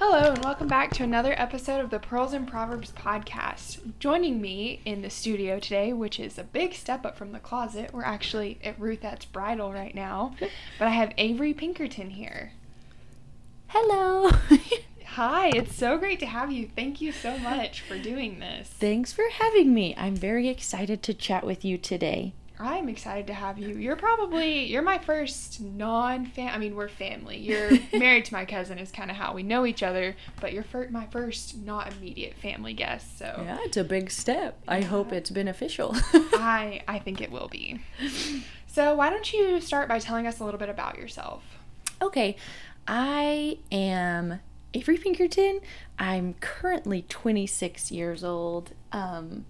Hello, and welcome back to another episode of the Pearls and Proverbs podcast. Joining me in the studio today, which is a big step up from the closet, we're actually at Ruth's Bridal right now, but I have Avery Pinkerton here. Hello. Hi, it's so great to have you. Thank you so much for doing this. Thanks for having me. I'm very excited to chat with you today. I'm excited to have you. You're probably you're my first non-fam. I mean, we're family. You're married to my cousin is kind of how we know each other, but you're fir- my first not immediate family guest. So Yeah, it's a big step. I hope it's beneficial. I I think it will be. So why don't you start by telling us a little bit about yourself? okay, I am Avery Pinkerton. I'm currently 26 years old, um,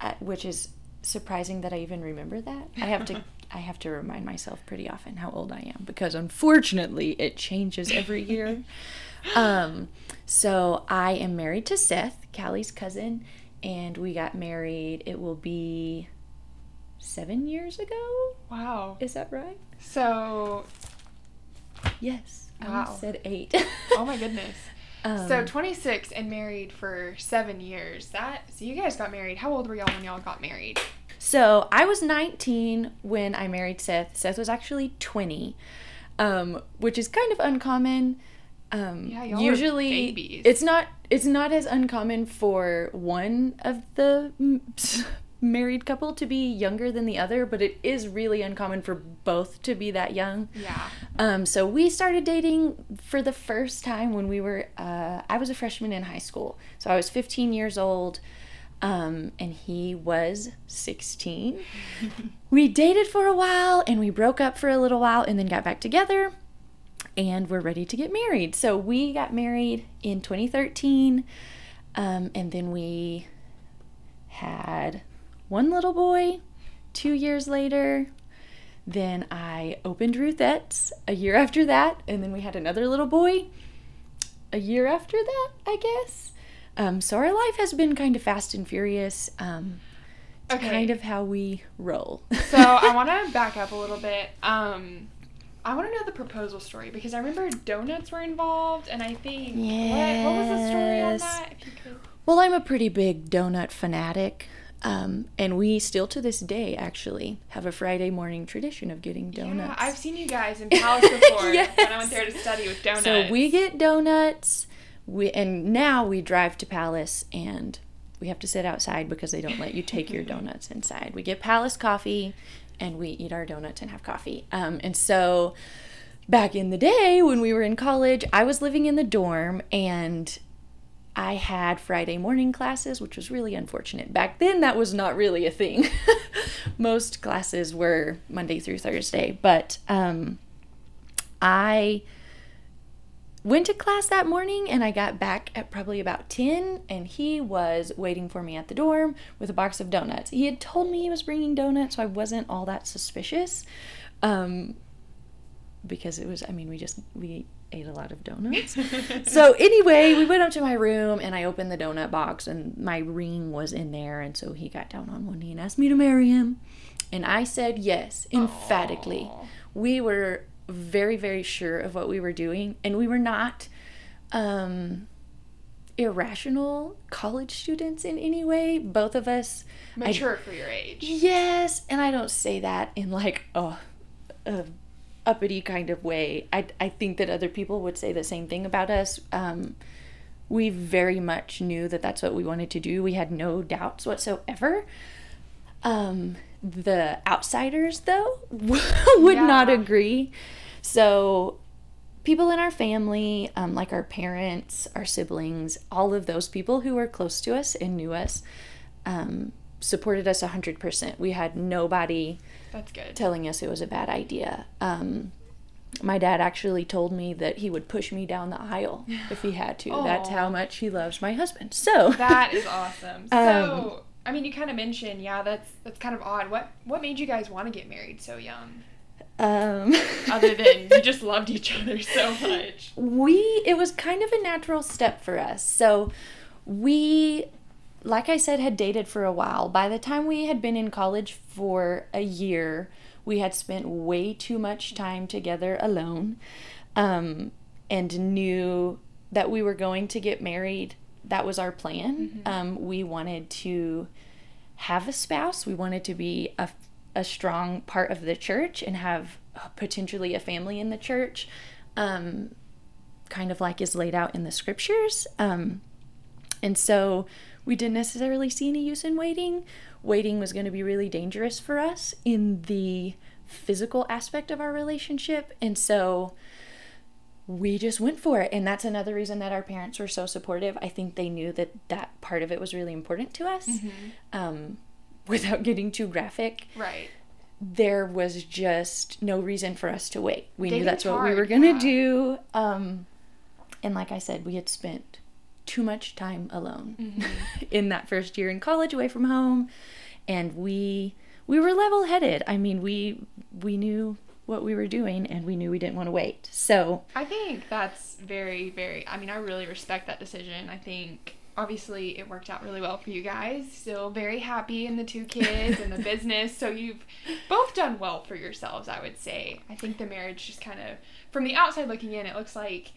I- which is surprising that I even remember that. I have to. I have to remind myself pretty often how old I am because unfortunately it changes every year. um, so I am married to Seth, Callie's cousin, and we got married. It will be seven years ago. Wow. Is that right? So Yes. I said eight. oh my goodness. Um, so 26 and married for seven years. That so you guys got married. How old were y'all when y'all got married? So I was 19 when I married Seth. Seth was actually 20, um, which is kind of uncommon. Um, Yeah, y'all usually babies. it's not it's not as uncommon for one of the married couple to be younger than the other, but it is really uncommon for both to be that young. Yeah. Um, so we started dating for the first time when we were, uh, I was a freshman in high school. So I was 15 years old, um, and he was 16. we dated for a while and we broke up for a little while and then got back together and we're ready to get married. So we got married in 2013, um, and then we had one little boy two years later. Then I opened Ruthette's a year after that, and then we had another little boy a year after that, I guess. Um, so our life has been kind of fast and furious. Um, Okay. kind of how we roll. So I want to back up a little bit. Um, I want to know the proposal story because I remember donuts were involved, and I think what, what was the story on that? If you could. Well, I'm a pretty big donut fanatic. Um, and we still to this day actually have a Friday morning tradition of getting donuts. Yeah, I've seen you guys in Palace before when I went there to study with donuts. So we get donuts. We and now we drive to Palace and we have to sit outside because they don't let you take your donuts inside. We get Palace coffee and we eat our donuts and have coffee. Um, and so back in the day when we were in college, I was living in the dorm and I had Friday morning classes, which was really unfortunate. Back then, that was not really a thing. Most classes were Monday through Thursday, but um, I went to class that morning and I got back at probably about 10 and he was waiting for me at the dorm with a box of donuts. He had told me he was bringing donuts, so I wasn't all that suspicious. Um because it was I mean, we just we ate a lot of donuts. so anyway, we went up to my room and I opened the donut box and my ring was in there and so he got down on one knee and asked me to marry him. And I said yes, emphatically. Aw. We were very very sure of what we were doing and we were not um irrational college students in any way both of us I- mature for your age. yes and i don't say that in like a, a uppity kind of way I, I think that other people would say the same thing about us. Um we very much knew that that's what we wanted to do. We had no doubts whatsoever. Um the outsiders though would not agree. So people in our family um, like our parents our siblings all of those people who were close to us and knew us um, supported us 100% we had nobody That's good. telling us it was a bad idea um, my dad actually told me that he would push me down the aisle if he had to that's how much he loves my husband so That is awesome. Um, So, I mean, you kind of mentioned, yeah, that's that's kind of odd. What what made you guys want to get married so young? um, Other than you just loved each other so much. we it was kind of a natural step for us so we like i said had dated for a while by the time we had been in college for a year we had spent way too much time together alone um, and knew that we were going to get married. That was our plan. Mm-hmm. Um, we wanted to have a spouse. We wanted to be a, a strong part of the church and have potentially a family in the church, um, kind of like is laid out in the scriptures. Um, and so we didn't necessarily see any use in waiting. Waiting was going to be really dangerous for us in the physical aspect of our relationship. And so we just went for it. And that's another reason that our parents were so supportive. I think they knew that that part of it was really important to us. Um, without getting too graphic, Right. there was just no reason for us to wait. We knew Dating's that's what we were going to yeah. do. Um, and like I said, we had spent too much time alone Mm-hmm. in that first year in college away from home and we we were level-headed. I mean, we we knew what we were doing and we knew we didn't want to wait. So, I think that's very, very. I mean, I really respect that decision. I think obviously it worked out really well for you guys. Still very happy in the two kids and the business. So you've both done well for yourselves, I would say. I think the marriage just kind of, from the outside looking in, it looks like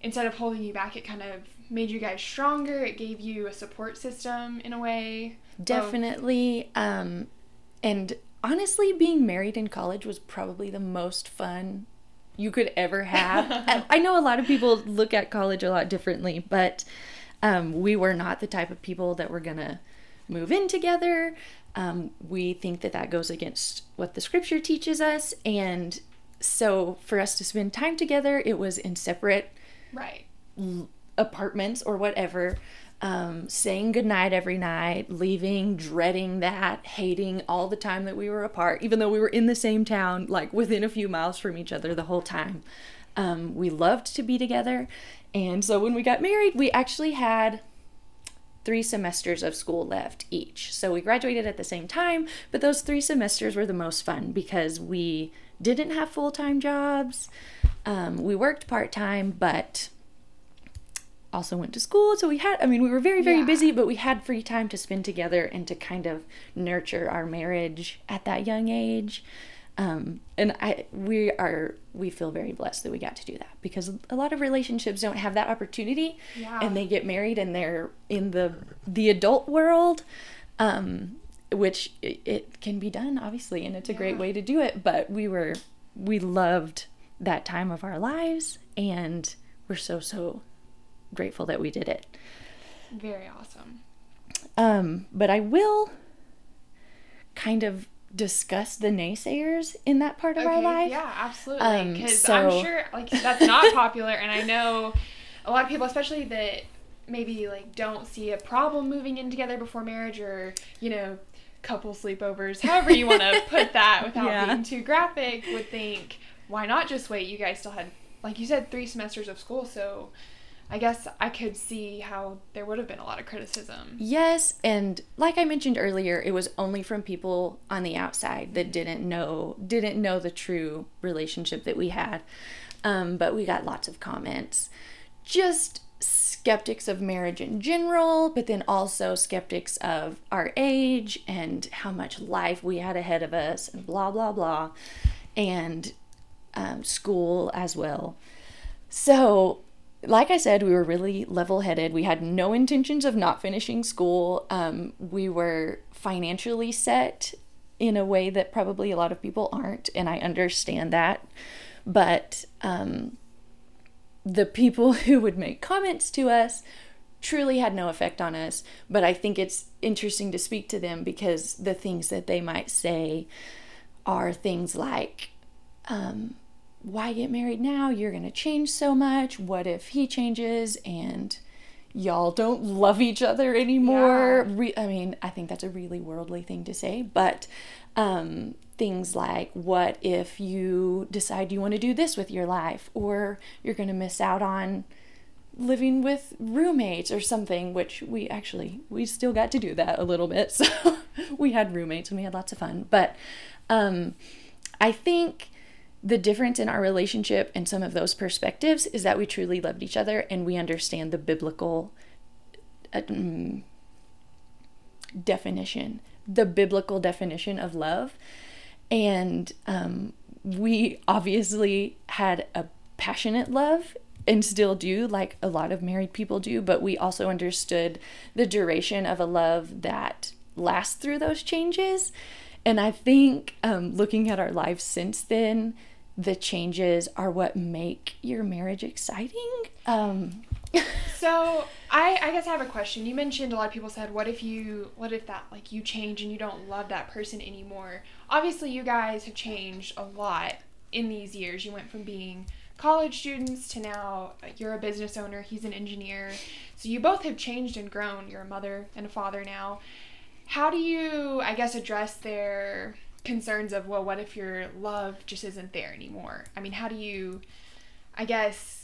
instead of holding you back, it kind of made you guys stronger. It gave you a support system in a way. definitely um and honestly being married in college was probably the most fun you could ever have I- know a lot of people look at college a lot differently but um, we were not the type of people that were gonna move in together um, we think that that goes against what the scripture teaches us and so for us to spend time together it was in separate right. apartments or whatever, um, saying goodnight every night, leaving, dreading that, hating all the time that we were apart, even though we were in the same town, like within a few miles from each other the whole time. Um, we loved to be together. And so when we got married, we actually had three semesters of school left each. So we graduated at the same time, but those three semesters were the most fun because we didn't have full time jobs. Um, we worked part time, but also went to school. So we had, I mean, we were very, very Yeah. busy, but we had free time to spend together and to kind of nurture our marriage at that young age. Um, and I, we are, we feel very blessed that we got to do that because a lot of relationships don't have that opportunity Yeah. and they get married and they're in the, the adult world. Um, which it, it can be done obviously and it's a great way to do it but we were we loved that time of our lives and we're so so grateful that we did it Very awesome. um but i will kind of discuss the naysayers in that part of our life Yeah, absolutely. Um, Because so- I'm sure like that's not popular, and I know a lot of people, especially that maybe like don't see a problem moving in together before marriage, or you know, couple sleepovers, however you want to put that without Yeah. being too graphic, would think why not just wait? You guys still had, like you said, three semesters of school, so. I guess I could see how there would have been a lot of criticism. Yes, and like I mentioned earlier, it was only from people on the outside that didn't know didn't know the true relationship that we had. Um, but we got lots of comments, just skeptics of marriage in general, but then also skeptics of our age and how much life we had ahead of us, and blah blah blah, and um, school as well. So, like I said, we were really level headed. We had no intentions of not finishing school. Um, we were financially set in a way that probably a lot of people aren't, and I understand that. But um, the people who would make comments to us truly had no effect on us. But I think it's interesting to speak to them because the things that they might say are things like, um, why get married now? You're going to change so much. What if he changes and y'all don't love each other anymore? Yeah. Re- I mean, I think that's a really worldly thing to say, but um, things like, what if you decide you want to do this with your life, or you're going to miss out on living with roommates or something which we actually we still got to do that a little bit. So we had roommates and we had lots of fun. But um i think the difference in our relationship and some of those perspectives is that we truly loved each other and we understand the biblical uh, mm, definition the biblical definition of love and um, we obviously had a passionate love and still do, like a lot of married people do, but we also understood the duration of a love that lasts through those changes. And I think um, looking at our lives since then, the changes are what make your marriage exciting. Um, so I, I guess I have a question. You mentioned a lot of people said, "What if you, what if that like you change and you don't love that person anymore?" Obviously, you guys have changed a lot in these years. You went from being college students to now you're a business owner. He's an engineer. So you both have changed and grown. You're a mother and a father now. How do you, I guess, address their concerns of well, what if your love just isn't there anymore? I mean, how do you, I guess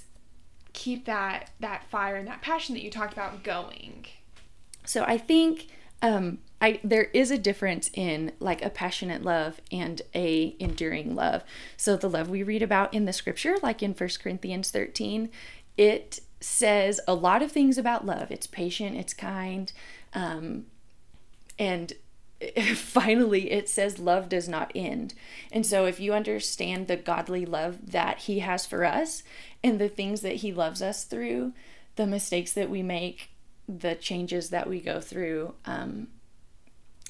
keep that that fire and that passion that you talked about going? So I think um, I there is a difference in like a passionate love and a enduring love. So the love we read about in the scripture, like in First Corinthians 13, it says a lot of things about love. It's patient, it's kind, um, and finally it says love does not end. And so if you understand the godly love that he has for us and the things that he loves us through, the mistakes that we make, the changes that we go through, um,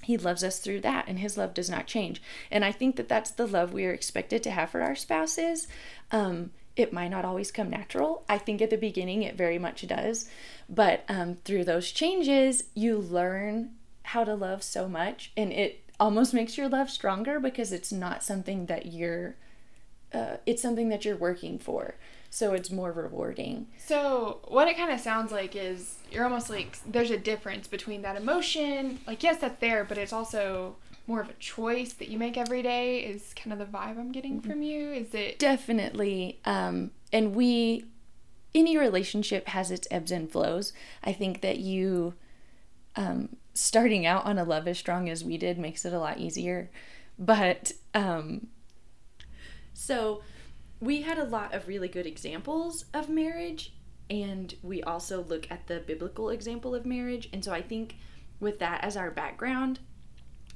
he loves us through that and his love does not change. And I think that that's the love we are expected to have for our spouses. Um, it might not always come natural. I think at the beginning it very much does. But um, through those changes, you learn how to love so much and it almost makes your love stronger because it's not something that you're uh, it's something that you're working for. So it's more rewarding. So what it kind of sounds like is you're almost like there's a difference between that emotion like yes that's there but it's also more of a choice that you make every day is kind of the vibe i'm getting from you. Is it definitely um and we any relationship has its ebbs and flows. I think that you um starting out on a love as strong as we did makes it a lot easier. But um, so we had a lot of really good examples of marriage, and we also look at the biblical example of marriage. And so I think with that as our background,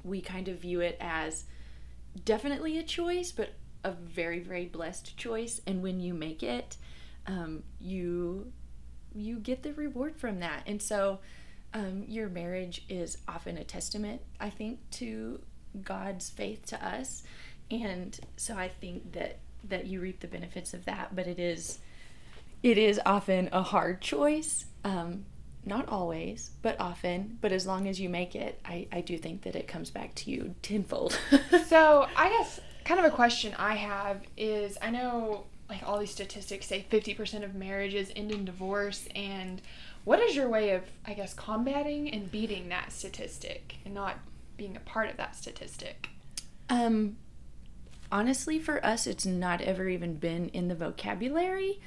we kind of view it as definitely a choice, but a very, very blessed choice. And when you make it, um, you you get the reward from that. And so um, your marriage is often a testament, I think, to God's faith to us, and so I think that that you reap the benefits of that. But it is it is often a hard choice. Um, not always, but often. But as long as you make it, I, I do think that it comes back to you tenfold. so I guess kind of a question I have is I know like all these statistics say 50% of marriages end in divorce and what is your way of, I guess, combating and beating that statistic and not being a part of that statistic? Um, honestly, for us, it's not ever even been in the vocabulary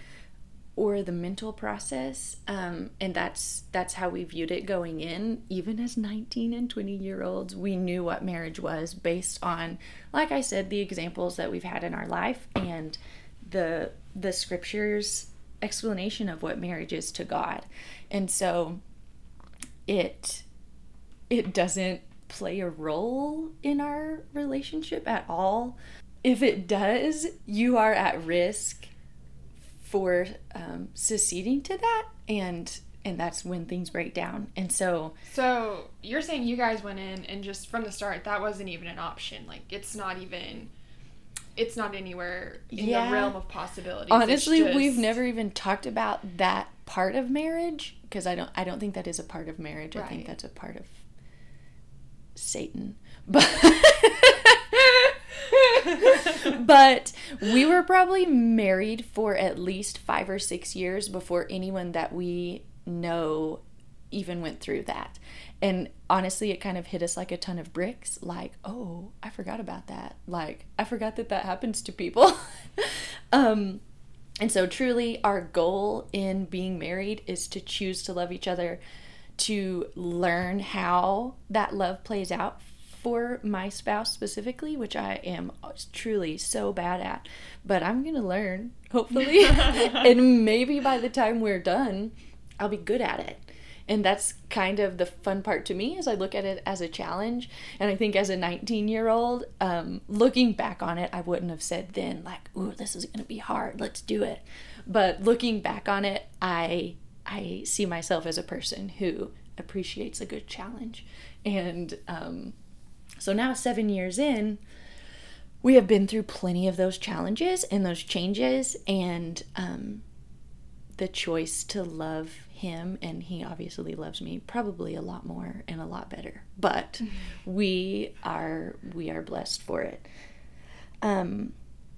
or the mental process um, and that's that's how we viewed it going in even as 19 and 20 year olds we knew what marriage was based on like i said the examples that we've had in our life and the the scriptures explanation of what marriage is to God. And so it it doesn't play a role in our relationship at all. If it does, you are at risk for um, seceding to that and and that's when things break down. And so So you're saying you guys went in and just from the start that wasn't even an option. Like it's not even it's not anywhere in yeah. the realm of possibility. Honestly, just... we've never even talked about that part of marriage because I don't I don't think that is a part of marriage. Right. I think that's a part of Satan. But but we were probably married for at least 5 or 6 years before anyone that we know even went through that. And honestly, it kind of hit us like a ton of bricks. Like, oh, I forgot about that. Like, I forgot that that happens to people. um, and so, truly, our goal in being married is to choose to love each other, to learn how that love plays out for my spouse specifically, which I am truly so bad at. But I'm going to learn, hopefully. and maybe by the time we're done, I'll be good at it. And that's kind of the fun part to me as I look at it as a challenge. And I think as a 19 year old, um, looking back on it, I wouldn't have said then like, "Ooh, this is gonna be hard. Let's do it." But looking back on it, I I see myself as a person who appreciates a good challenge, and um, so now seven years in. We have been through plenty of those challenges and those changes, and um, the choice to love him and he obviously loves me probably a lot more and a lot better. But mm-hmm. we are we are blessed for it. Um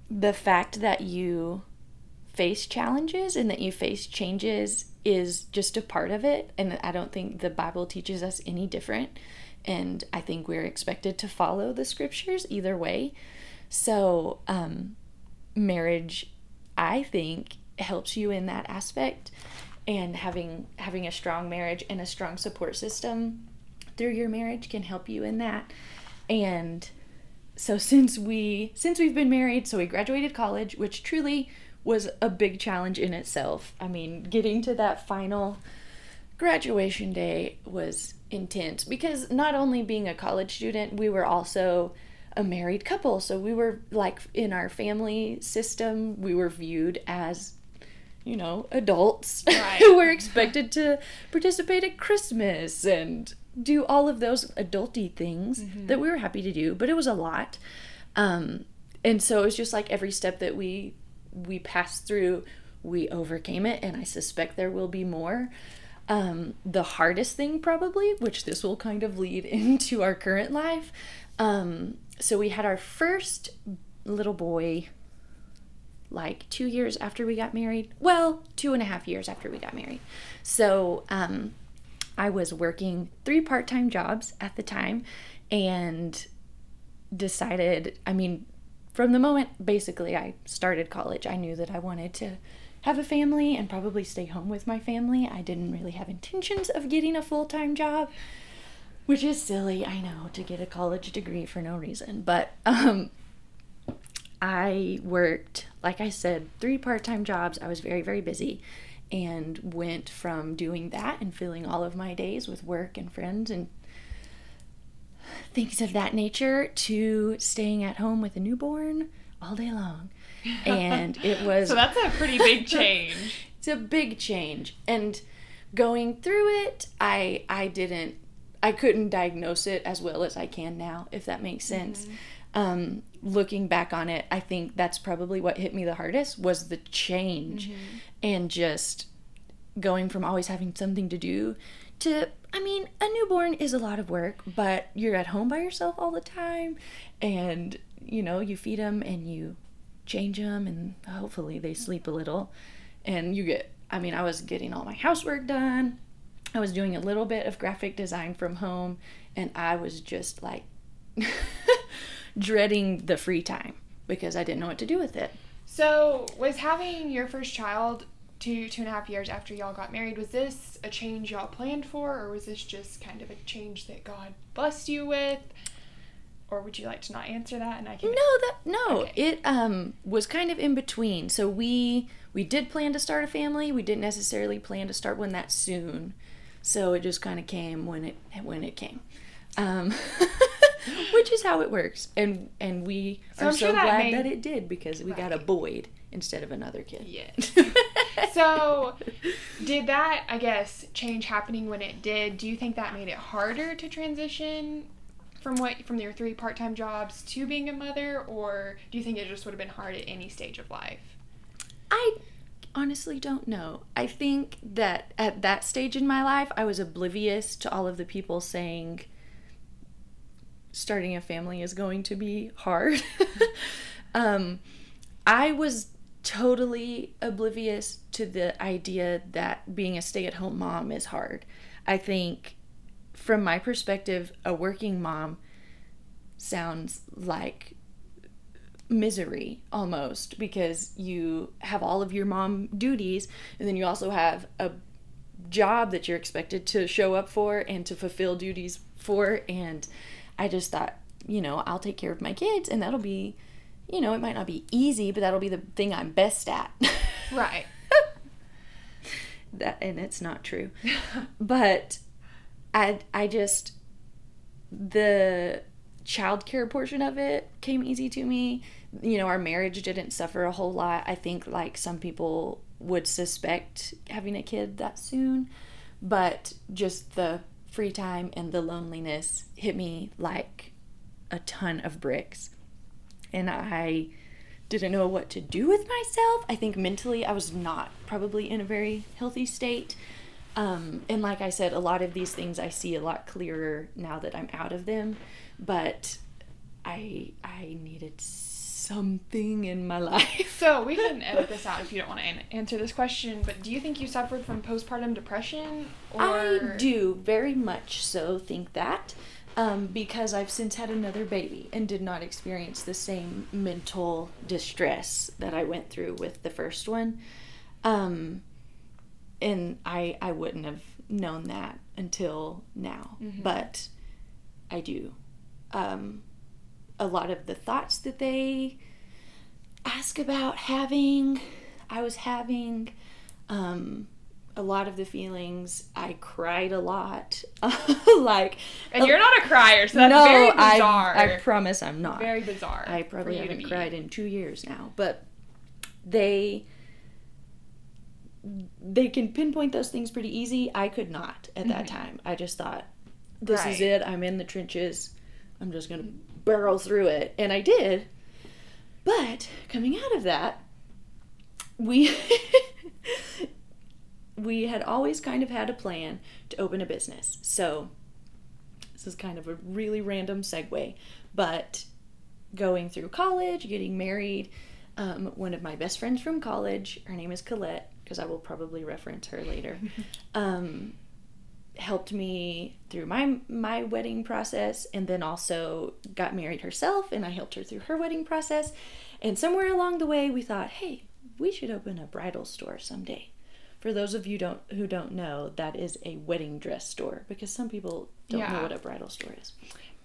the fact that you face challenges and that you face changes is just a part of it and i don't think the bible teaches us any different. And i think we're expected to follow the scriptures either way. So um marriage i think helps you in that aspect and having having a strong marriage and a strong support system through your marriage can help you in that. And so since we since we've been married so we graduated college which truly was a big challenge in itself. I mean getting to that final graduation day was intense because not only being a college student we were also a married couple. So we were like in our family system. We were viewed as you know, adults right. who were expected to participate at Christmas and do all of those adulty things mm-hmm. that we were happy to do, but it was a lot. Um, and so it was just like every step that we we passed through, we overcame it, and I suspect there will be more. Um, the hardest thing, probably, which this will kind of lead into our current life. Um, so we had our first little boy like two years after we got married. Well, two and a half years after we got married. So um, I was working three part time jobs at the time and decided, I mean, from the moment basically I started college, I knew that I wanted to have a family and probably stay home with my family. I didn't really have intentions of getting a full time job. Which is silly, I know, to get a college degree for no reason. But um, I worked, like I said, three part time jobs. I was very, very busy and went from doing that and filling all of my days with work and friends and things of that nature to staying at home with a newborn all day long. And it was. so that's a pretty big change. it's a big change. And going through it, I I didn't I couldn't diagnose it as well as I can now, if that makes sense. Mm-hmm um, looking back on it, I think that's probably what hit me the hardest was the change mm-hmm. and just going from always having something to do to I mean, a newborn is a lot of work, but you're at home by yourself all the time and you know, you feed them and you change them and hopefully they sleep a little and you get I mean, I was getting all my housework done. I was doing a little bit of graphic design from home and I was just like dreading the free time because I didn't know what to do with it. So, was having your first child two two and a half years after y'all got married was this a change y'all planned for, or was this just kind of a change that God blessed you with? Or would you like to not answer that? And I can no that no okay. it um was kind of in between. So we we did plan to start a family. We didn't necessarily plan to start one that soon. So it just kind of came when it when it came. Um, which is how it works. And and we so are I'm so sure that glad made... that it did because we right. got a Boyd instead of another kid. Yes. so, did that, I guess, change happening when it did? Do you think that made it harder to transition from what from your three part-time jobs to being a mother or do you think it just would have been hard at any stage of life? I honestly don't know. I think that at that stage in my life, I was oblivious to all of the people saying starting a family is going to be hard. um, I was totally oblivious to the idea that being a stay at home mom is hard. I think, from my perspective, a working mom sounds like misery almost because you have all of your mom duties and then you also have a job that you're expected to show up for and to fulfill duties for and I just thought, you know, I'll take care of my kids and that'll be, you know, it might not be easy, but that'll be the thing I'm best at. Right. that and it's not true. but I I just the childcare portion of it came easy to me. You know, our marriage didn't suffer a whole lot. I think like some people would suspect having a kid that soon, but just the free time and the loneliness hit me like a ton of bricks. And I didn't know what to do with myself. I think mentally I was not probably in a very healthy state. Um, and like I said, a lot of these things I see a lot clearer now that I'm out of them. But I I needed something in my life. So we can edit this out if you don't want to an- answer this question. But do you think you suffered from postpartum depression? Or I do very much so think that. Um, because I've since had another baby and did not experience the same mental distress that I went through with the first one. Um, and I I wouldn't have known that until now, Mhm. but I do. Um, a lot of the thoughts that they ask about having, I was having. Um, a lot of the feelings, I cried a lot. like, And you're not a crier, so that's no, very I, bizarre. I promise I'm not. very bizarre. I probably for you to haven't cried in two years now, but they they can pinpoint those things pretty easy. I could not at that Mhm. time. I just thought, this is it. I'm in the trenches. I'm just gonna barrel through it, and I did. But coming out of that, we we had always kind of had a plan to open a business. So this is kind of a really random segue, but going through college, getting married, um, one of my best friends from college, her name is Colette, because I will probably reference her later, um, helped me through my my wedding process, and then also got married herself, and I helped her through her wedding process. And somewhere along the way, we thought, hey, we should open a bridal store someday. For those of you don't who don't know, that is a wedding dress store because some people don't know what a bridal store is.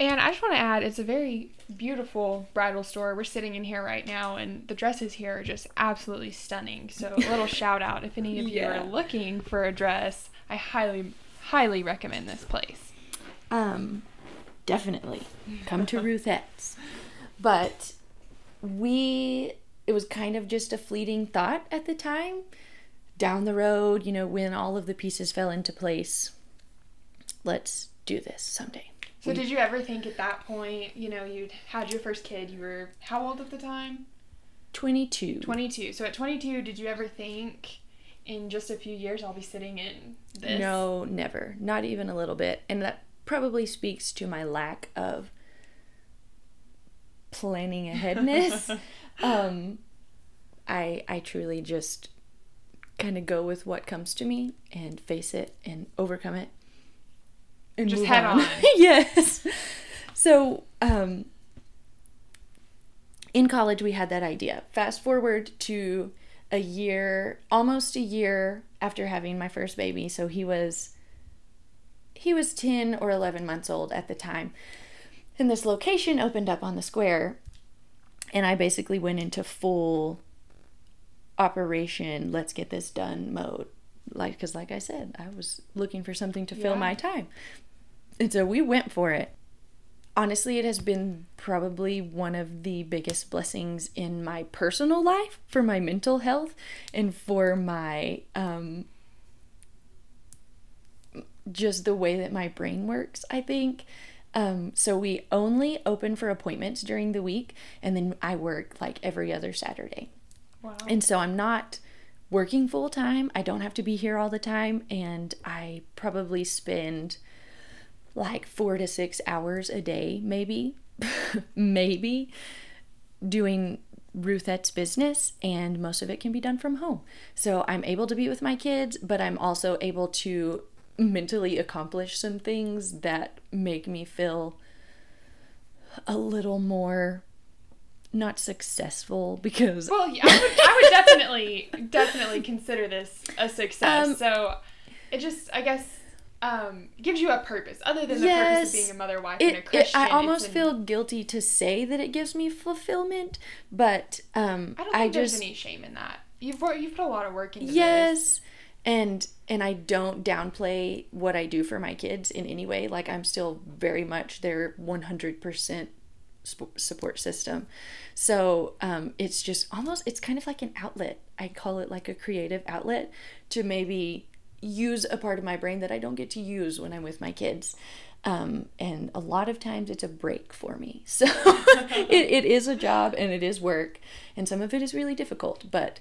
And I just want to add, it's a very beautiful bridal store. We're sitting in here right now, and the dresses here are just absolutely stunning. So, a little shout out if any of you are looking for a dress, I highly, highly recommend this place. Um, definitely come to Ruthette's. But we, it was kind of just a fleeting thought at the time. Down the road, you know, when all of the pieces fell into place, let's do this someday. So, did you ever think at that point, you know, you'd had your first kid, you were how old at the time? 22. 22. So, at 22, did you ever think in just a few years I'll be sitting in this? No, never. Not even a little bit. And that probably speaks to my lack of planning aheadness. um, I I truly just kind of go with what comes to me and face it and overcome it. And Just head on. yes. So, um, in college, we had that idea. Fast forward to a year, almost a year after having my first baby. So he was he was 10 or 11 months old at the time. And this location opened up on the square and I basically went into full operation, let's get this done mode. Like cuz like I said, I was looking for something to fill Yeah. my time. And so we went for it. Honestly, it has been probably one of the biggest blessings in my personal life for my mental health and for my um, just the way that my brain works, I think. Um, so we only open for appointments during the week, and then I work like every other Saturday. Wow. And so I'm not working full time. I don't have to be here all the time. And I probably spend like four to six hours a day, maybe, maybe, doing Ruthette's business. And most of it can be done from home. So I'm able to be with my kids, but I'm also able to mentally accomplish some things that make me feel a little more not successful because Well, yeah, I would, I would definitely, definitely consider this a success. Um, so, it just, I guess, um, gives you a purpose other than the purpose of being a mother, wife, and it, a it, Christian. I almost an- feel guilty to say that it gives me fulfillment, but um, I don't I think just there's any shame in that. You've you've put a lot of work into this. yes, and and I don't downplay what I do for my kids in any way. Like I'm still very much their 100% support system. So um, it's just almost it's kind of like an outlet. I call it like a creative outlet to maybe use a part of my brain that I don't get to use when I'm with my kids. Um, and a lot of times it's a break for me. So it, it is a job and it is work, and some of it is really difficult, but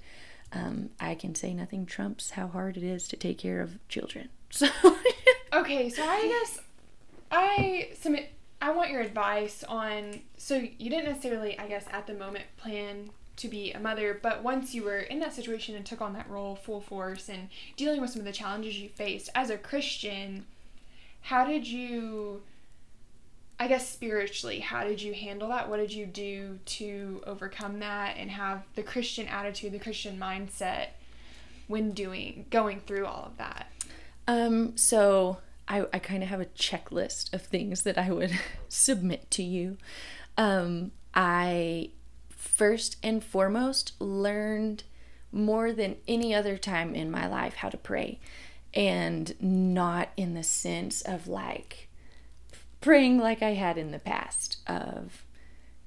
um, I can say nothing trumps how hard it is to take care of children. So okay, so I guess I submit. I want your advice on. So you didn't necessarily, I guess, at the moment plan to be a mother, but once you were in that situation and took on that role full force and dealing with some of the challenges you faced as a Christian, how did you I guess spiritually, how did you handle that? What did you do to overcome that and have the Christian attitude, the Christian mindset when doing going through all of that? Um, so I, I kind of have a checklist of things that I would submit to you. Um, I first and foremost learned more than any other time in my life how to pray and not in the sense of like praying like I had in the past of,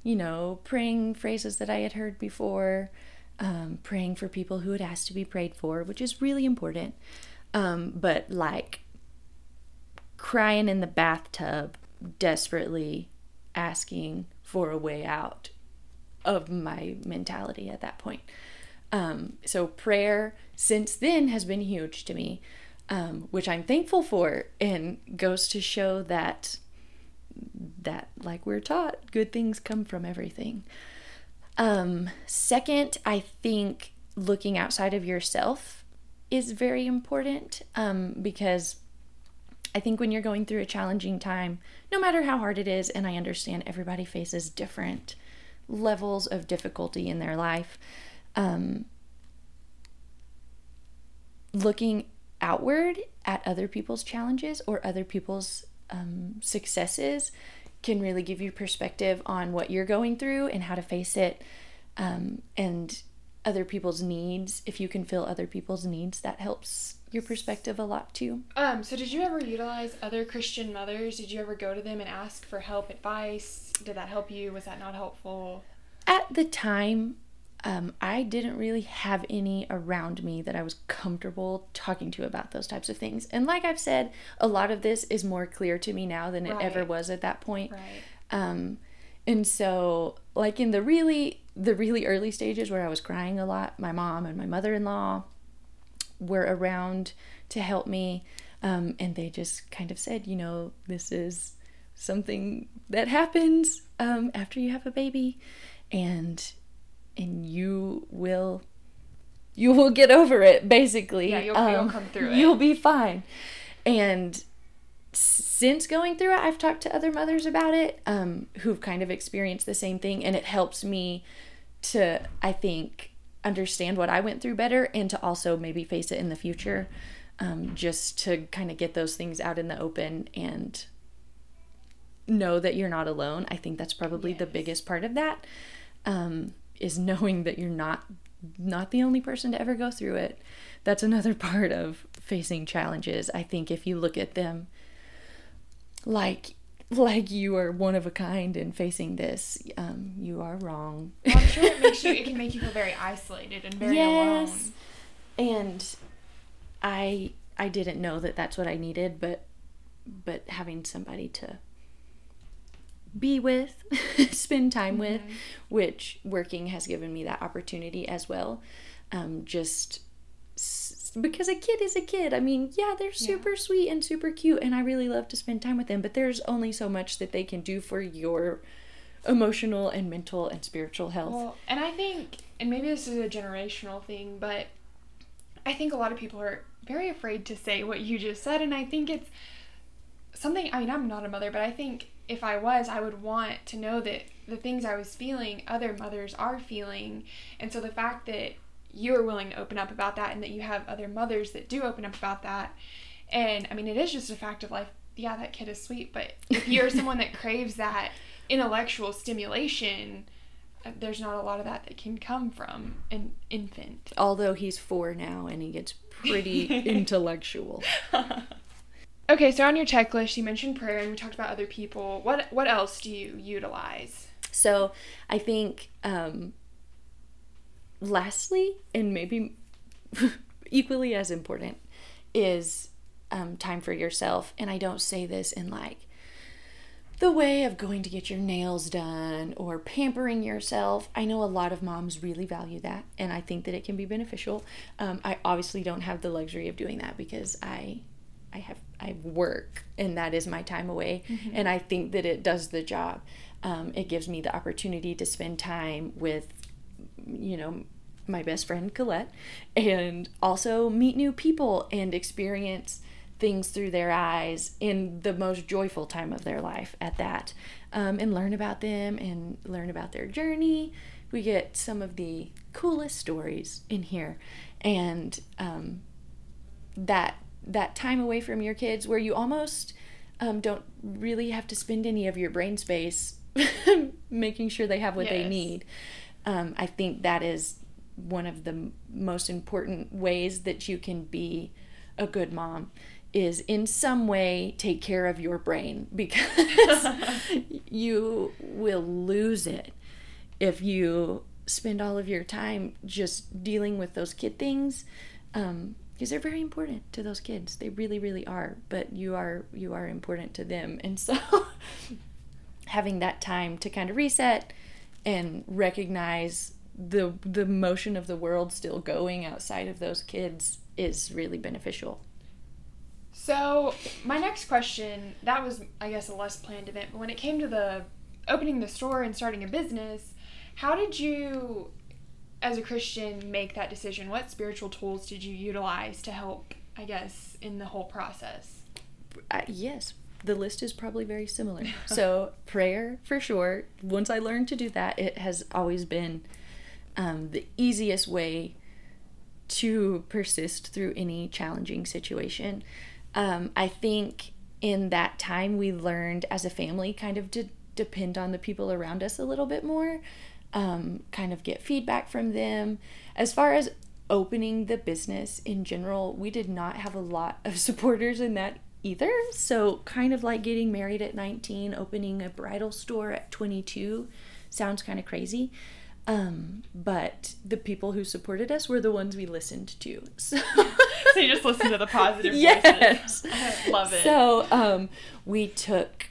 you know, praying phrases that I had heard before, um, praying for people who had asked to be prayed for, which is really important. Um, but like crying in the bathtub, desperately asking for a way out of my mentality at that point. Um, so prayer since then has been huge to me, um, which I'm thankful for, and goes to show that that like we're taught good things come from everything um second i think looking outside of yourself is very important um because i think when you're going through a challenging time no matter how hard it is and i understand everybody faces different levels of difficulty in their life um looking outward at other people's challenges or other people's um, successes can really give you perspective on what you're going through and how to face it um, and other people's needs if you can fill other people's needs that helps your perspective a lot too um so did you ever utilize other christian mothers did you ever go to them and ask for help advice did that help you was that not helpful at the time um, I didn't really have any around me that I was comfortable talking to about those types of things. And like I've said, a lot of this is more clear to me now than it right. ever was at that point. Right. Um, and so, like in the really the really early stages where I was crying a lot, my mom and my mother-in-law were around to help me, um, and they just kind of said, you know, this is something that happens um, after you have a baby, and and you will you will get over it basically. Yeah you'll, um, you'll come through it. you'll be fine. And since going through it i've talked to other mothers about it um, who've kind of experienced the same thing and it helps me to i think understand what i went through better and to also maybe face it in the future um, just to kind of get those things out in the open and know that you're not alone i think that's probably yes. the biggest part of that um, is knowing that you're not not the only person to ever go through it. That's another part of facing challenges. I think if you look at them like like you are one of a kind in facing this, um, you are wrong. Well, I'm sure it makes you it can make you feel very isolated and very yes. alone. And I I didn't know that that's what I needed, but but having somebody to be with, spend time mm-hmm. with, which working has given me that opportunity as well. Um, just s- because a kid is a kid. I mean, yeah, they're super yeah. sweet and super cute, and I really love to spend time with them, but there's only so much that they can do for your emotional and mental and spiritual health. Well, and I think, and maybe this is a generational thing, but I think a lot of people are very afraid to say what you just said, and I think it's something. I mean, I'm not a mother, but I think if I was, I would want to know that the things I was feeling, other mothers are feeling. And so the fact that you're willing to open up about that and that you have other mothers that do open up about that. And I mean, it is just a fact of life. Yeah, that kid is sweet, but if you're someone that craves that intellectual stimulation, there's not a lot of that that can come from an infant. Although he's four now and he gets pretty intellectual. Okay, so on your checklist, you mentioned prayer and we talked about other people. What what else do you utilize? So I think, um, lastly, and maybe equally as important, is um, time for yourself. And I don't say this in like the way of going to get your nails done or pampering yourself. I know a lot of moms really value that, and I think that it can be beneficial. Um, I obviously don't have the luxury of doing that because I, I have I work, and that is my time away, mm-hmm. and I think that it does the job. Um, it gives me the opportunity to spend time with, you know, my best friend Colette, and also meet new people and experience things through their eyes in the most joyful time of their life at that um, and learn about them and learn about their journey. We get some of the coolest stories in here. And um, that that time away from your kids where you almost um, don't really have to spend any of your brain space making sure they have what yes. they need. Um, i think that is one of the most important ways that you can be a good mom is in some way take care of your brain because you will lose it if you spend all of your time just dealing with those kid things um, because they're very important to those kids. They really really are but you are you are important to them. And so having that time to kind of reset and recognize the the motion of the world still going outside of those kids is really beneficial so, my next question, that was, I guess, a less planned event, but when it came to the opening the store and starting a business, how did you, as a Christian, make that decision? What spiritual tools did you utilize to help, I guess, in the whole process? Uh, yes, the list is probably very similar. so, prayer for sure. Once I learned to do that, it has always been um, the easiest way to persist through any challenging situation um, I think in that time we learned as a family kind of to depend on the people around us a little bit more, um, kind of get feedback from them. As far as opening the business in general, we did not have a lot of supporters in that either. So, kind of like getting married at 19, opening a bridal store at 22 sounds kind of crazy. Um, but the people who supported us were the ones we listened to. So, so you just listen to the positive yes. I love it. So um, we took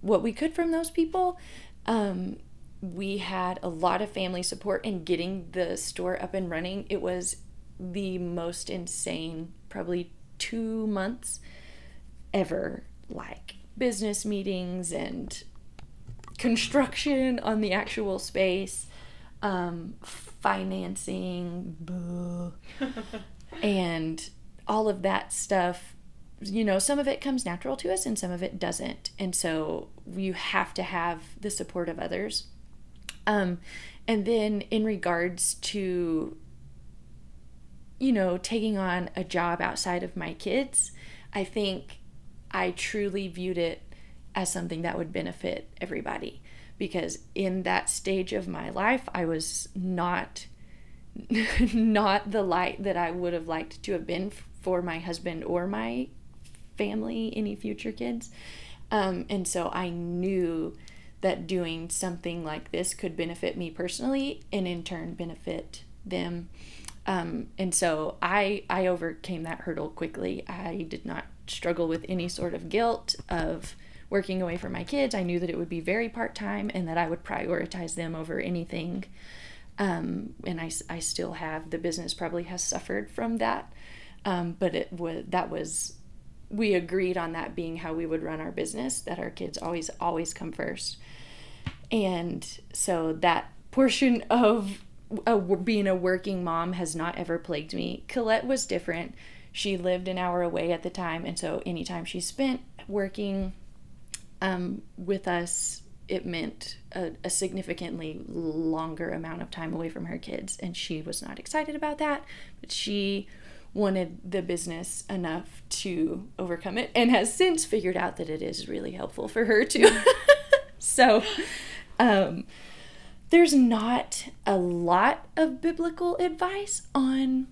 what we could from those people. Um, we had a lot of family support in getting the store up and running. It was the most insane, probably two months ever. Like business meetings and construction on the actual space um, financing, and all of that stuff. You know, some of it comes natural to us and some of it doesn't. And so you have to have the support of others. Um, and then in regards to, you know, taking on a job outside of my kids, I think I truly viewed it as something that would benefit everybody because in that stage of my life I was not not the light that I would have liked to have been for my husband or my family, any future kids. Um, and so I knew that doing something like this could benefit me personally and in turn benefit them. Um, and so I I overcame that hurdle quickly. I did not struggle with any sort of guilt of working away from my kids. I knew that it would be very part time and that I would prioritize them over anything. Um, and I, I still have the business probably has suffered from that, um, but it was that was we agreed on that being how we would run our business that our kids always always come first, and so that portion of a, being a working mom has not ever plagued me. Colette was different. She lived an hour away at the time, and so anytime she spent working um, with us, it meant a, a, significantly longer amount of time away from her kids, and she was not excited about that. But she wanted the business enough to overcome it, and has since figured out that it is really helpful for her too. so, um, there's not a lot of biblical advice on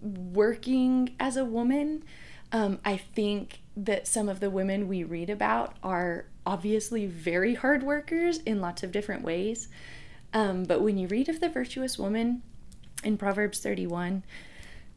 working as a woman. Um, I think that some of the women we read about are obviously very hard workers in lots of different ways. Um, but when you read of the virtuous woman in Proverbs 31,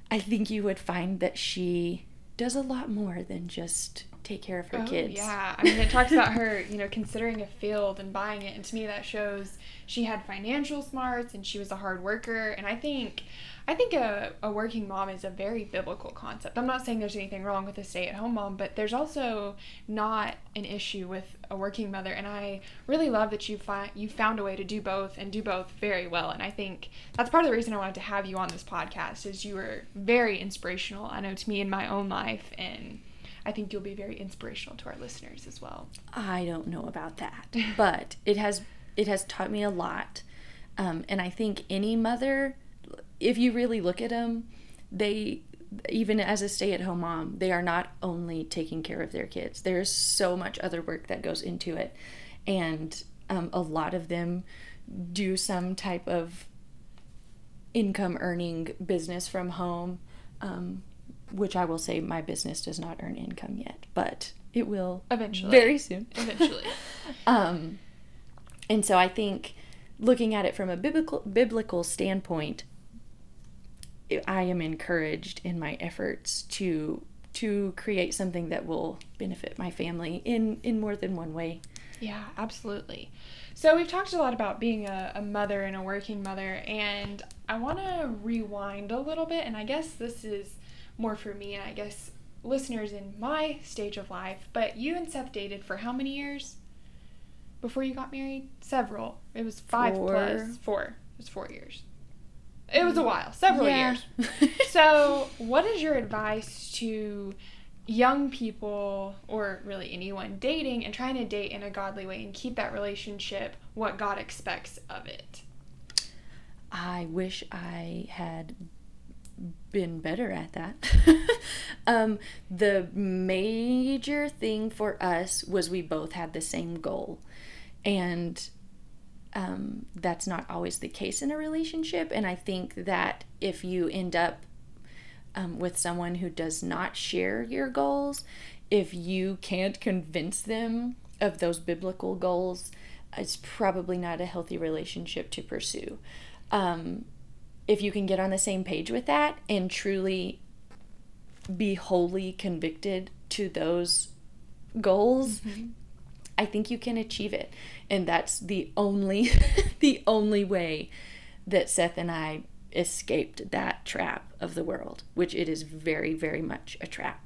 I think you would find that she does a lot more than just take care of her Oh, kids. Yeah, I mean, it talks about her, you know, considering a field and buying it, and to me that shows she had financial smarts and she was a hard worker. And I think, I think a, a working mom is a very biblical concept. I'm not saying there's anything wrong with a stay-at-home mom, but there's also not an issue with a working mother. And I really love that you find you found a way to do both and do both very well. And I think that's part of the reason I wanted to have you on this podcast is you were very inspirational. I know to me in my own life and. I think you'll be very inspirational to our listeners as well. I don't know about that, but it has it has taught me a lot, um, and I think any mother, if you really look at them, they even as a stay-at-home mom, they are not only taking care of their kids. There's so much other work that goes into it, and um, a lot of them do some type of income earning business from home. Um, which I will say my business does not earn income yet, but it will Eventually. very soon. Eventually. um, and so I think looking at it from a biblical biblical standpoint, I am encouraged in my efforts to to create something that will benefit my family in in more than one way. Yeah, absolutely. So we've talked a lot about being a, a mother and a working mother, and I want to rewind a little bit, and I guess this is more for me, and I guess listeners in my stage of life. But you and Seth dated for how many years before you got married? Several. It was five Four. plus four. It was four years. It was a mm. while, several Yeah. years. so, what is your advice to young people, or really anyone dating and trying to date in a godly way and keep that relationship what God expects of it? I wish I had been better at that. um, the major thing for us was we both had the same goal. And um, that's not always the case in a relationship. And I think that if you end up um, with someone who does not share your goals, if you can't convince them of those biblical goals, it's probably not a healthy relationship to pursue. Um, if you can get on the same page with that and truly be wholly convicted to those goals, I think you can achieve it. And that's the only the only way that Seth and I escaped that trap of the world, which it is very very much a trap.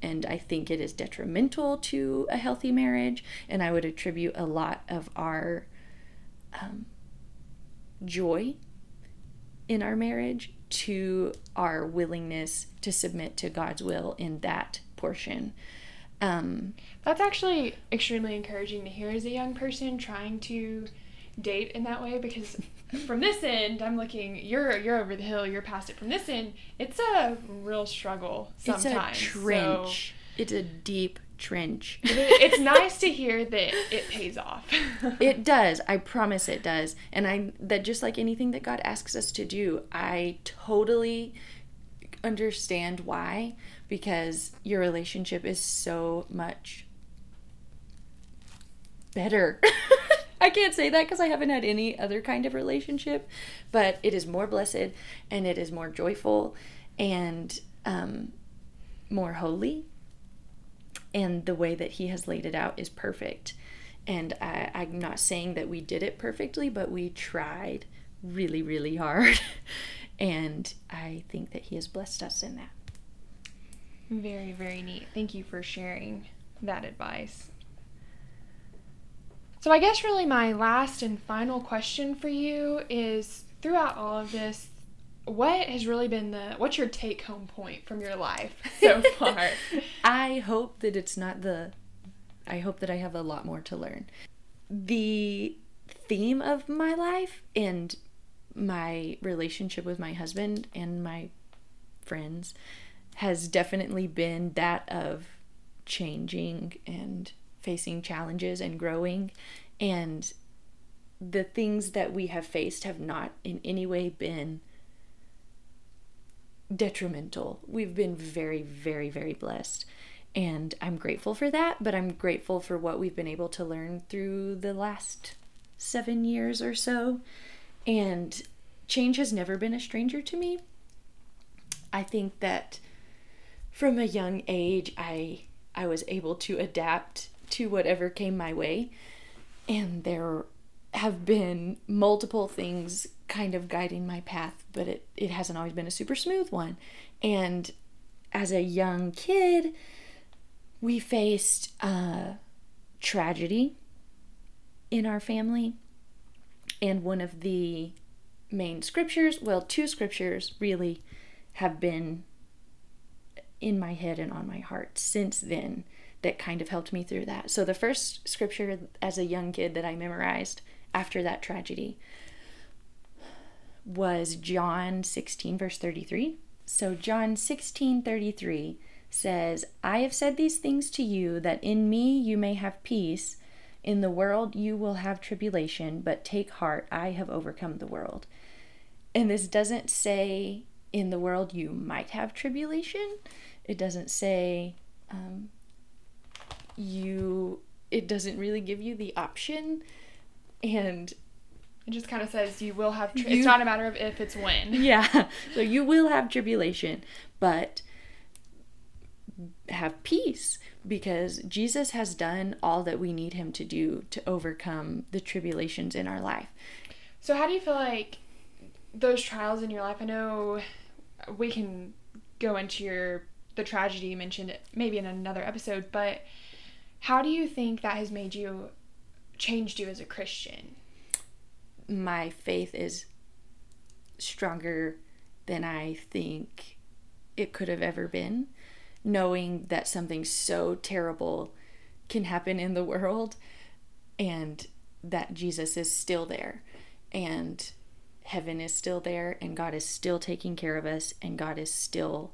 And I think it is detrimental to a healthy marriage. And I would attribute a lot of our um, joy in our marriage to our willingness to submit to God's will in that portion. Um, That's actually extremely encouraging to hear as a young person trying to date in that way because from this end I'm looking you're you're over the hill you're past it from this end it's a real struggle sometimes it's a So- trench. It's a deep trench. it's nice to hear that it pays off. it does. I promise it does. And I that just like anything that God asks us to do, I totally understand why because your relationship is so much better. I can't say that because I haven't had any other kind of relationship, but it is more blessed and it is more joyful and um, more holy. And the way that He has laid it out is perfect. And I, I'm not saying that we did it perfectly, but we tried really, really hard. and I think that He has blessed us in that. very, very neat. Thank you for sharing that advice. So, I guess really my last and final question for you is throughout all of this, what has really been the what's your take home point from your life so far? I hope that it's not the. I hope that I have a lot more to learn. The theme of my life and my relationship with my husband and my friends has definitely been that of changing and facing challenges and growing. And the things that we have faced have not in any way been detrimental. We've been very, very, very blessed. And I'm grateful for that, but I'm grateful for what we've been able to learn through the last seven years or so. And change has never been a stranger to me. I think that from a young age, I I was able to adapt to whatever came my way, and there have been multiple things kind of guiding my path, but it, it hasn't always been a super smooth one. And as a young kid, we faced uh, tragedy in our family. And one of the main scriptures, well, two scriptures really have been in my head and on my heart since then that kind of helped me through that. So the first scripture as a young kid that I memorized after that tragedy was John 16, verse 33. So, John 16, 33 says, I have said these things to you that in me you may have peace. In the world you will have tribulation, but take heart, I have overcome the world. And this doesn't say in the world you might have tribulation. It doesn't say um, you, it doesn't really give you the option. And it just kind of says you will have. Tri- you, it's not a matter of if, it's when. Yeah. So you will have tribulation, but have peace because Jesus has done all that we need him to do to overcome the tribulations in our life. So, how do you feel like those trials in your life? I know we can go into your the tragedy you mentioned maybe in another episode, but how do you think that has made you changed you as a Christian? My faith is stronger than I think it could have ever been, knowing that something so terrible can happen in the world and that Jesus is still there and heaven is still there and God is still taking care of us and God is still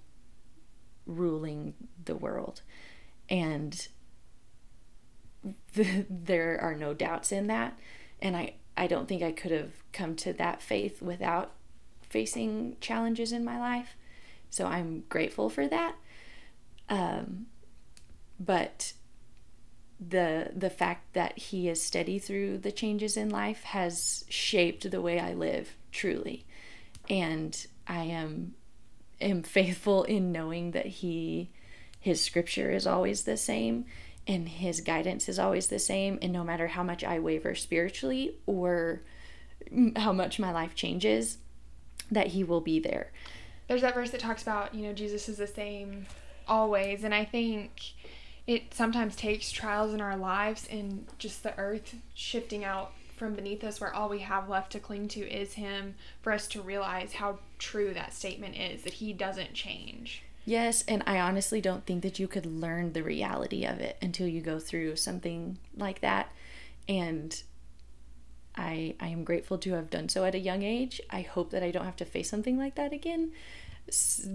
ruling the world. And the, there are no doubts in that. And I I don't think I could have come to that faith without facing challenges in my life. So I'm grateful for that. Um, but the the fact that he is steady through the changes in life has shaped the way I live truly. And I am am faithful in knowing that he his scripture is always the same and his guidance is always the same and no matter how much i waver spiritually or how much my life changes that he will be there. There's that verse that talks about you know jesus is the same always and i think it sometimes takes trials in our lives and just the earth shifting out from beneath us where all we have left to cling to is him for us to realize how true that statement is that he doesn't change Yes, and I honestly don't think that you could learn the reality of it until you go through something like that. And I I am grateful to have done so at a young age. I hope that I don't have to face something like that again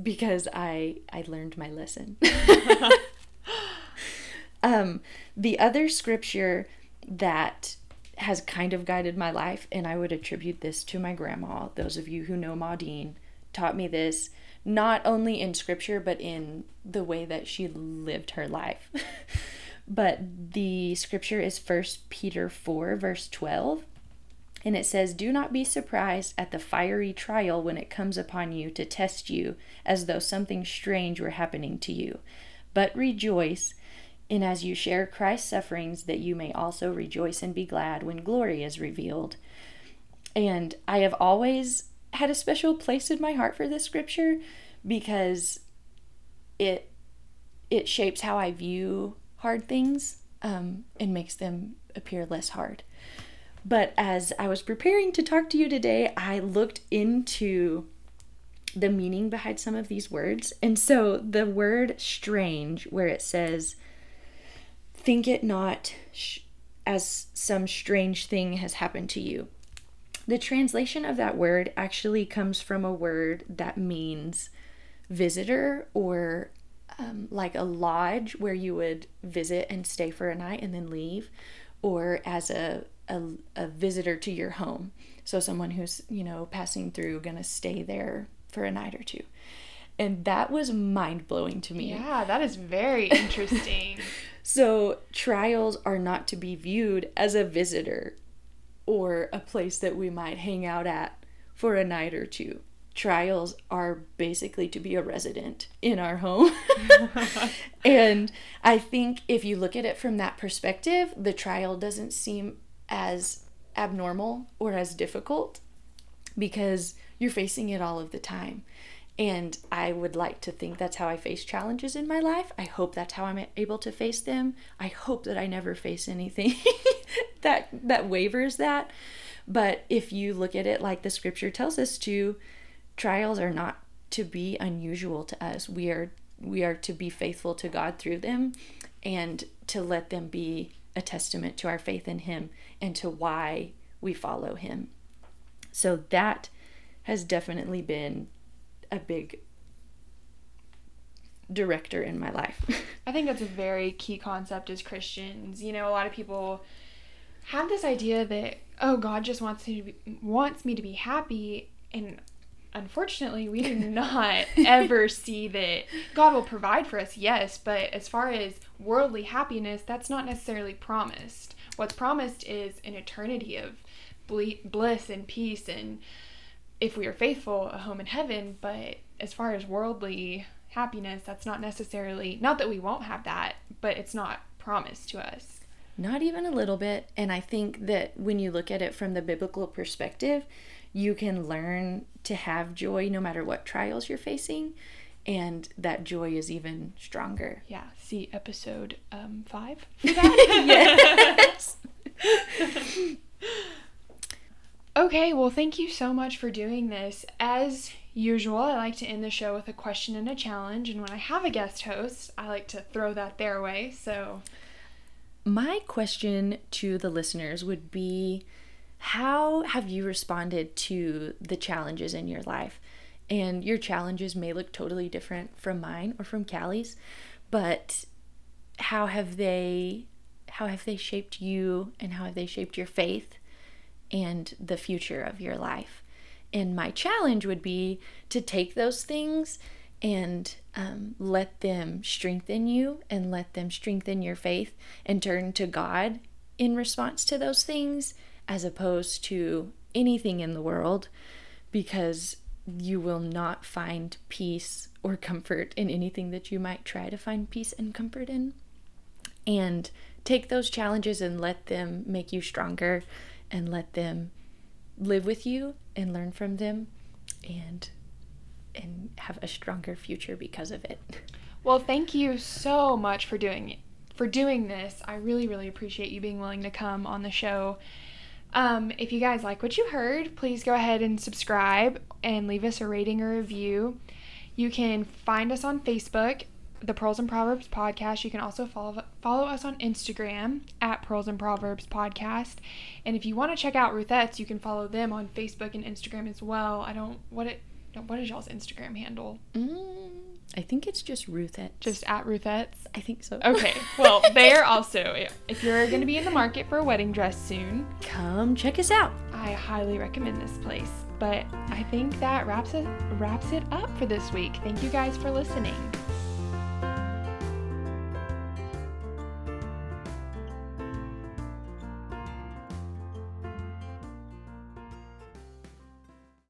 because I I learned my lesson. um the other scripture that has kind of guided my life and I would attribute this to my grandma. Those of you who know Maudine taught me this not only in scripture, but in the way that she lived her life. but the scripture is First Peter 4, verse 12. And it says, Do not be surprised at the fiery trial when it comes upon you to test you, as though something strange were happening to you. But rejoice in as you share Christ's sufferings, that you may also rejoice and be glad when glory is revealed. And I have always had a special place in my heart for this scripture because it it shapes how I view hard things um, and makes them appear less hard. But as I was preparing to talk to you today, I looked into the meaning behind some of these words. And so the word strange, where it says, think it not sh- as some strange thing has happened to you. The translation of that word actually comes from a word that means visitor or um, like a lodge where you would visit and stay for a night and then leave, or as a a, a visitor to your home. So someone who's, you know, passing through, to stay there for a night or two. And that was mind blowing to me. Yeah, that is very interesting. so, trials are not to be viewed as a visitor or a place that we might hang out at for a night or two. Trials are basically to be a resident in our home. and I think if you look at it from that perspective, the trial doesn't seem as abnormal or as difficult because you're facing it all of the time. And I would like to think that's how I face challenges in my life. I hope that's how I'm able to face them. I hope that I never face anything that that wavers that. But if you look at it like the scripture tells us to, trials are not to be unusual to us. We are we are to be faithful to God through them and to let them be a testament to our faith in him and to why we follow him. So that has definitely been a big director in my life. I think that's a very key concept as Christians. You know, a lot of people have this idea that oh, God just wants me to be, wants me to be happy and unfortunately, we do not ever see that God will provide for us, yes, but as far as worldly happiness, that's not necessarily promised. What's promised is an eternity of bliss and peace and if we are faithful, a home in heaven. But as far as worldly happiness, that's not necessarily, not that we won't have that, but it's not promised to us. Not even a little bit. And I think that when you look at it from the biblical perspective, you can learn to have joy no matter what trials you're facing. And that joy is even stronger. Yeah. See episode um, five for that. yes. Okay, well, thank you so much for doing this. As usual, I like to end the show with a question and a challenge, and when I have a guest host, I like to throw that their way. So, my question to the listeners would be How have you responded to the challenges in your life? And your challenges may look totally different from mine or from Callie's, but how have they how have they shaped you and how have they shaped your faith and the future of your life. And my challenge would be to take those things and um, let them strengthen you and let them strengthen your faith and turn to God in response to those things as opposed to anything in the world because you will not find peace or comfort in anything that you might try to find peace and comfort in. And take those challenges and let them make you stronger and let them live with you and learn from them and and have a stronger future because of it. Well, thank you so much for doing it. For doing this, I really, really appreciate you being willing to come on the show. Um, if you guys like what you heard, please go ahead and subscribe and leave us a rating or review. You can find us on Facebook the Pearls and Proverbs podcast. You can also follow follow us on Instagram at Pearls and Proverbs podcast. And if you want to check out Ruthette's, you can follow them on Facebook and Instagram as well. I don't what it what is y'all's Instagram handle? Mm, I think it's just Ruthettes. Just at Ruthettes? I think so. Okay. Well, there also, if you're going to be in the market for a wedding dress soon, come check us out. I highly recommend this place. But I think that wraps it wraps it up for this week. Thank you guys for listening.